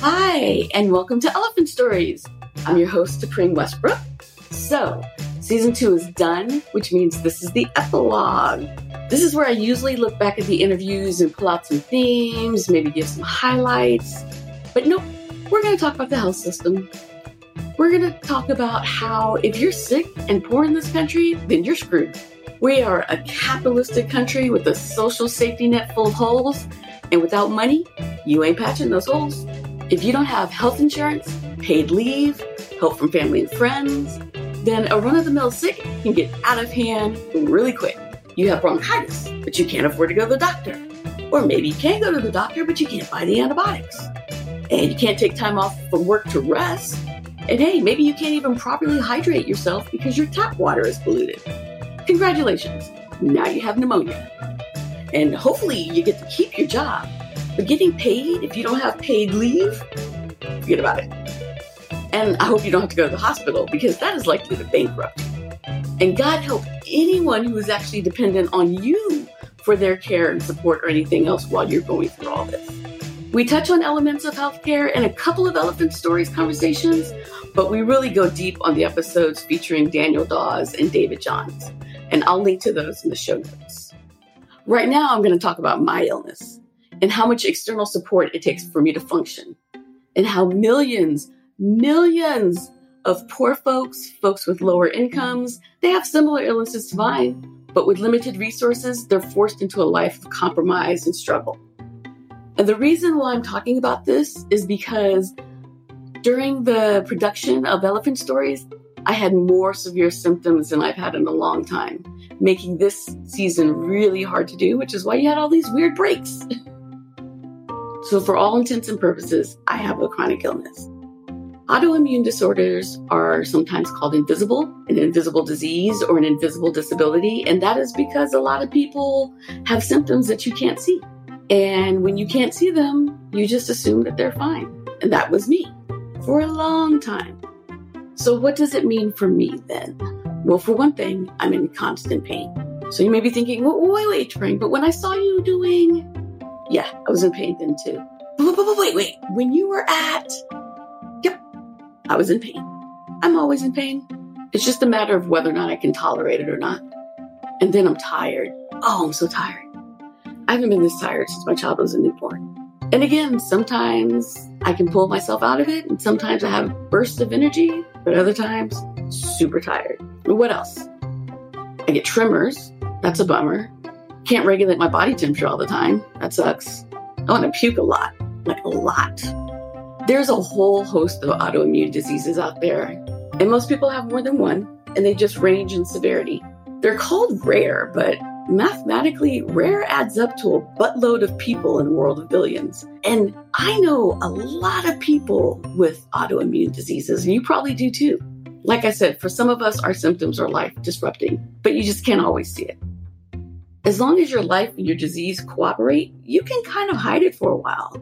Hi, and welcome to Elephant Stories. I'm your host, Spring Westbrook. So, season two is done, which means this is the epilogue. This is where I usually look back at the interviews and pull out some themes, maybe give some highlights. But nope, we're going to talk about the health system. We're going to talk about how if you're sick and poor in this country, then you're screwed. We are a capitalistic country with a social safety net full of holes, and without money, you ain't patching those holes. If you don't have health insurance, paid leave, help from family and friends, then a run of the mill sick can get out of hand really quick. You have bronchitis, but you can't afford to go to the doctor. Or maybe you can go to the doctor, but you can't buy the antibiotics. And you can't take time off from work to rest. And hey, maybe you can't even properly hydrate yourself because your tap water is polluted. Congratulations, now you have pneumonia. And hopefully you get to keep your job. But getting paid if you don't have paid leave, forget about it. And I hope you don't have to go to the hospital because that is likely to bankrupt. And God help anyone who is actually dependent on you for their care and support or anything else while you're going through all this. We touch on elements of healthcare and a couple of Elephant Stories conversations, but we really go deep on the episodes featuring Daniel Dawes and David Johns and I'll link to those in the show notes. Right now, I'm going to talk about my illness and how much external support it takes for me to function, and how millions, millions of poor folks, folks with lower incomes, they have similar illnesses to mine, but with limited resources, they're forced into a life of compromise and struggle. And the reason why I'm talking about this is because during the production of Elephant Stories, I had more severe symptoms than I've had in a long time, making this season really hard to do, which is why you had all these weird breaks. so, for all intents and purposes, I have a chronic illness. Autoimmune disorders are sometimes called invisible, an invisible disease, or an invisible disability, and that is because a lot of people have symptoms that you can't see. And when you can't see them, you just assume that they're fine. And that was me for a long time. So, what does it mean for me then? Well, for one thing, I'm in constant pain. So, you may be thinking, well, wait, wait, Spring, but when I saw you doing. Yeah, I was in pain then too. But, but wait, wait. When you were at. Yep, I was in pain. I'm always in pain. It's just a matter of whether or not I can tolerate it or not. And then I'm tired. Oh, I'm so tired. I haven't been this tired since my child was a newborn. And again, sometimes I can pull myself out of it, and sometimes I have bursts of energy, but other times, super tired. What else? I get tremors. That's a bummer. Can't regulate my body temperature all the time. That sucks. I want to puke a lot, like a lot. There's a whole host of autoimmune diseases out there, and most people have more than one, and they just range in severity. They're called rare, but mathematically, rare adds up to a buttload of people in a world of billions. And I know a lot of people with autoimmune diseases, and you probably do too. Like I said, for some of us, our symptoms are life disrupting, but you just can't always see it. As long as your life and your disease cooperate, you can kind of hide it for a while.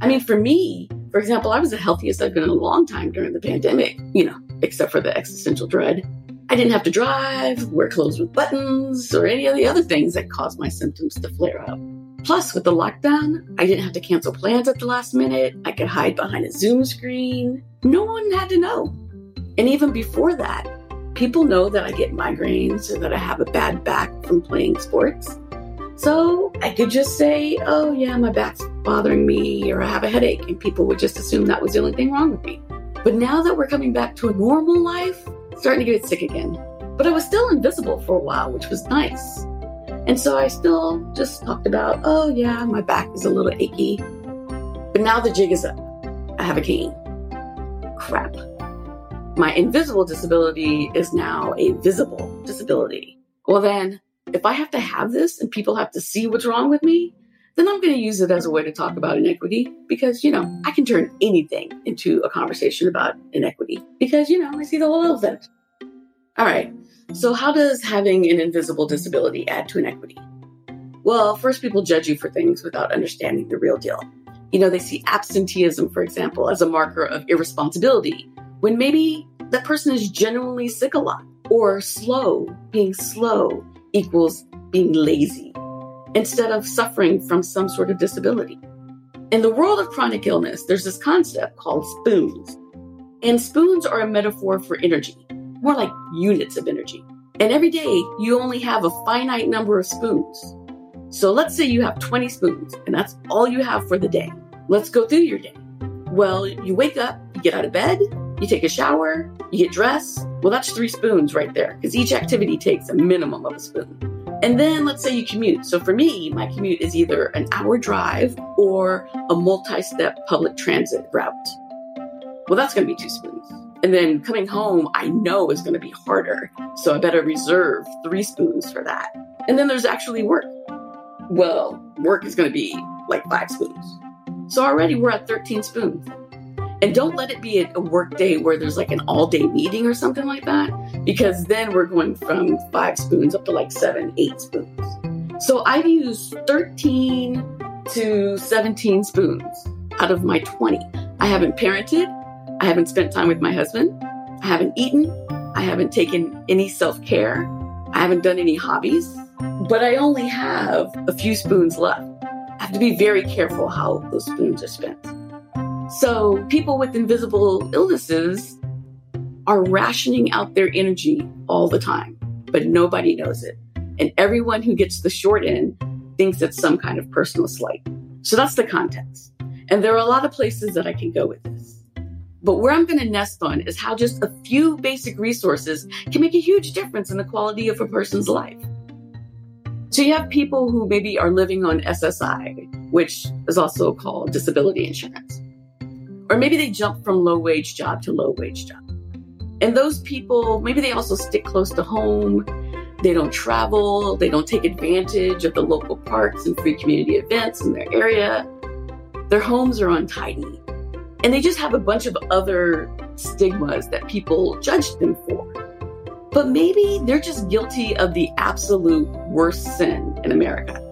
I mean, for me, for example, I was the healthiest I've been in a long time during the pandemic, you know, except for the existential dread. I didn't have to drive, wear clothes with buttons, or any of the other things that caused my symptoms to flare up. Plus, with the lockdown, I didn't have to cancel plans at the last minute. I could hide behind a Zoom screen. No one had to know. And even before that, people know that I get migraines or that I have a bad back from playing sports. So I could just say, oh, yeah, my back's bothering me, or I have a headache, and people would just assume that was the only thing wrong with me. But now that we're coming back to a normal life, starting to get sick again. But I was still invisible for a while, which was nice. And so I still just talked about, oh yeah, my back is a little achy. But now the jig is up. I have a cane. Crap. My invisible disability is now a visible disability. Well, then, if I have to have this and people have to see what's wrong with me, then I'm going to use it as a way to talk about inequity because, you know, I can turn anything into a conversation about inequity because, you know, I see the whole elephant. All right. So, how does having an invisible disability add to inequity? Well, first, people judge you for things without understanding the real deal. You know, they see absenteeism, for example, as a marker of irresponsibility when maybe that person is genuinely sick a lot or slow. Being slow equals being lazy instead of suffering from some sort of disability. In the world of chronic illness, there's this concept called spoons. And spoons are a metaphor for energy, more like units of energy. And every day, you only have a finite number of spoons. So let's say you have 20 spoons, and that's all you have for the day. Let's go through your day. Well, you wake up, you get out of bed, you take a shower, you get dressed. Well, that's three spoons right there, because each activity takes a minimum of a spoon. And then let's say you commute. So for me, my commute is either an hour drive or a multi step public transit route. Well, that's going to be two spoons. And then coming home, I know is going to be harder. So I better reserve three spoons for that. And then there's actually work. Well, work is going to be like five spoons. So already we're at 13 spoons. And don't let it be a work day where there's like an all day meeting or something like that, because then we're going from five spoons up to like seven, eight spoons. So I've used 13 to 17 spoons out of my 20. I haven't parented. I haven't spent time with my husband. I haven't eaten. I haven't taken any self care. I haven't done any hobbies, but I only have a few spoons left. I have to be very careful how those spoons are spent. So, people with invisible illnesses are rationing out their energy all the time, but nobody knows it. And everyone who gets the short end thinks it's some kind of personal slight. So, that's the context. And there are a lot of places that I can go with this. But where I'm going to nest on is how just a few basic resources can make a huge difference in the quality of a person's life. So you have people who maybe are living on SSI, which is also called disability insurance. Or maybe they jump from low wage job to low wage job. And those people, maybe they also stick close to home. They don't travel. They don't take advantage of the local parks and free community events in their area. Their homes are untidy. And they just have a bunch of other stigmas that people judge them for. But maybe they're just guilty of the absolute worst sin in America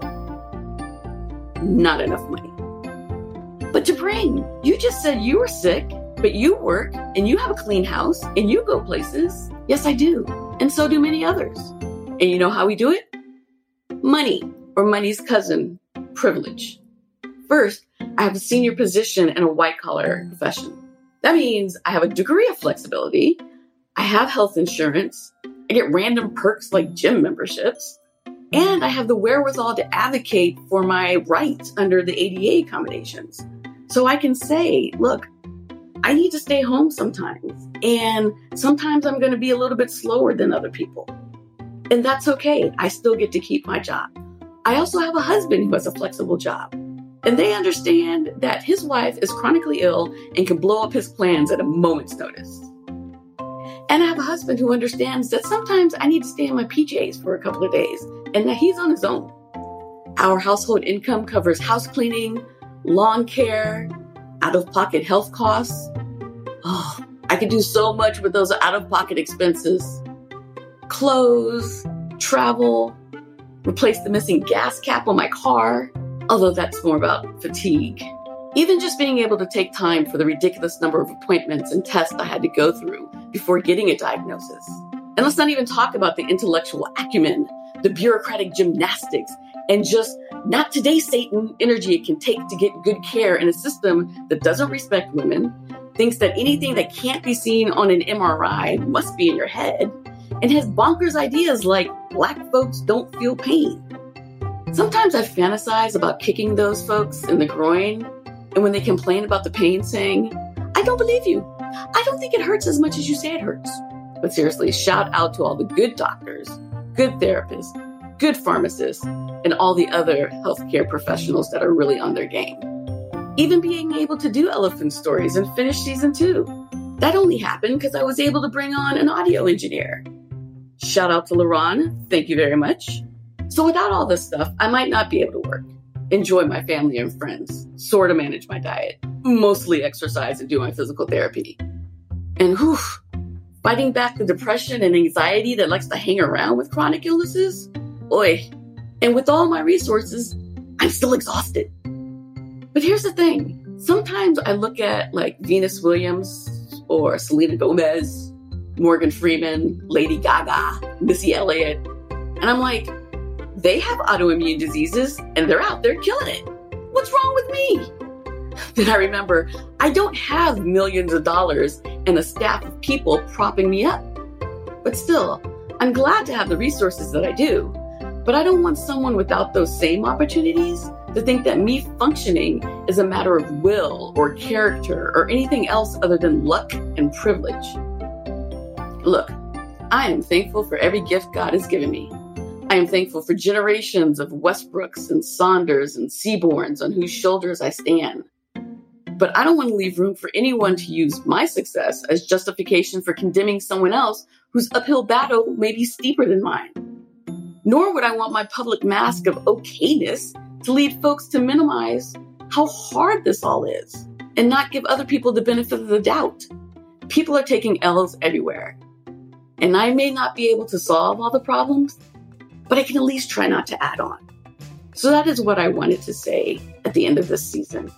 not enough money. But to bring, you just said you were sick, but you work and you have a clean house and you go places. Yes, I do. And so do many others. And you know how we do it? Money, or money's cousin, privilege. First, I have a senior position in a white collar profession. That means I have a degree of flexibility. I have health insurance. I get random perks like gym memberships. And I have the wherewithal to advocate for my rights under the ADA accommodations. So I can say, look, I need to stay home sometimes. And sometimes I'm going to be a little bit slower than other people. And that's okay. I still get to keep my job. I also have a husband who has a flexible job. And they understand that his wife is chronically ill and can blow up his plans at a moment's notice. And I have a husband who understands that sometimes I need to stay in my PJs for a couple of days and that he's on his own. Our household income covers house cleaning, lawn care, out of pocket health costs. Oh, I could do so much with those out of pocket expenses clothes, travel, replace the missing gas cap on my car although that's more about fatigue. Even just being able to take time for the ridiculous number of appointments and tests I had to go through before getting a diagnosis. And let's not even talk about the intellectual acumen, the bureaucratic gymnastics, and just not today, Satan energy it can take to get good care in a system that doesn't respect women, thinks that anything that can't be seen on an MRI must be in your head, and has bonkers ideas like black folks don't feel pain. Sometimes I fantasize about kicking those folks in the groin, and when they complain about the pain, saying, I don't believe you. I don't think it hurts as much as you say it hurts. But seriously, shout out to all the good doctors, good therapists, good pharmacists, and all the other healthcare professionals that are really on their game. Even being able to do elephant stories and finish season two. That only happened because I was able to bring on an audio engineer. Shout out to Laron. Thank you very much. So without all this stuff, I might not be able to work, enjoy my family and friends, sort of manage my diet, mostly exercise and do my physical therapy. And whew, fighting back the depression and anxiety that likes to hang around with chronic illnesses? Oi. And with all my resources, I'm still exhausted. But here's the thing. Sometimes I look at like Venus Williams or Selena Gomez, Morgan Freeman, Lady Gaga, Missy Elliott, and I'm like, they have autoimmune diseases and they're out there killing it. What's wrong with me? then I remember I don't have millions of dollars and a staff of people propping me up. But still, I'm glad to have the resources that I do. But I don't want someone without those same opportunities to think that me functioning is a matter of will or character or anything else other than luck and privilege. Look, I am thankful for every gift God has given me. I am thankful for generations of Westbrooks and Saunders and Seaborns on whose shoulders I stand. But I don't want to leave room for anyone to use my success as justification for condemning someone else whose uphill battle may be steeper than mine. Nor would I want my public mask of okayness to lead folks to minimize how hard this all is and not give other people the benefit of the doubt. People are taking L's everywhere. And I may not be able to solve all the problems, but I can at least try not to add on. So that is what I wanted to say at the end of this season.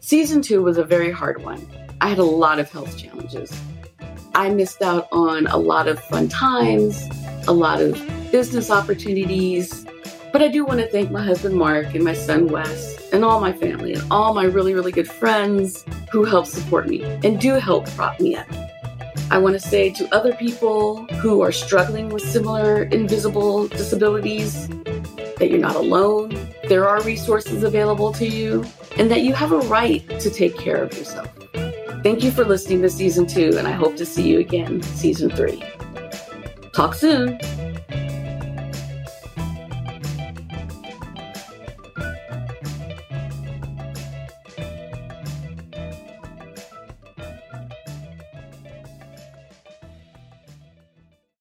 Season two was a very hard one. I had a lot of health challenges. I missed out on a lot of fun times, a lot of business opportunities. But I do want to thank my husband Mark and my son Wes and all my family and all my really, really good friends who help support me and do help prop me up. I want to say to other people who are struggling with similar invisible disabilities that you're not alone. There are resources available to you and that you have a right to take care of yourself. Thank you for listening to season two, and I hope to see you again, season three. Talk soon.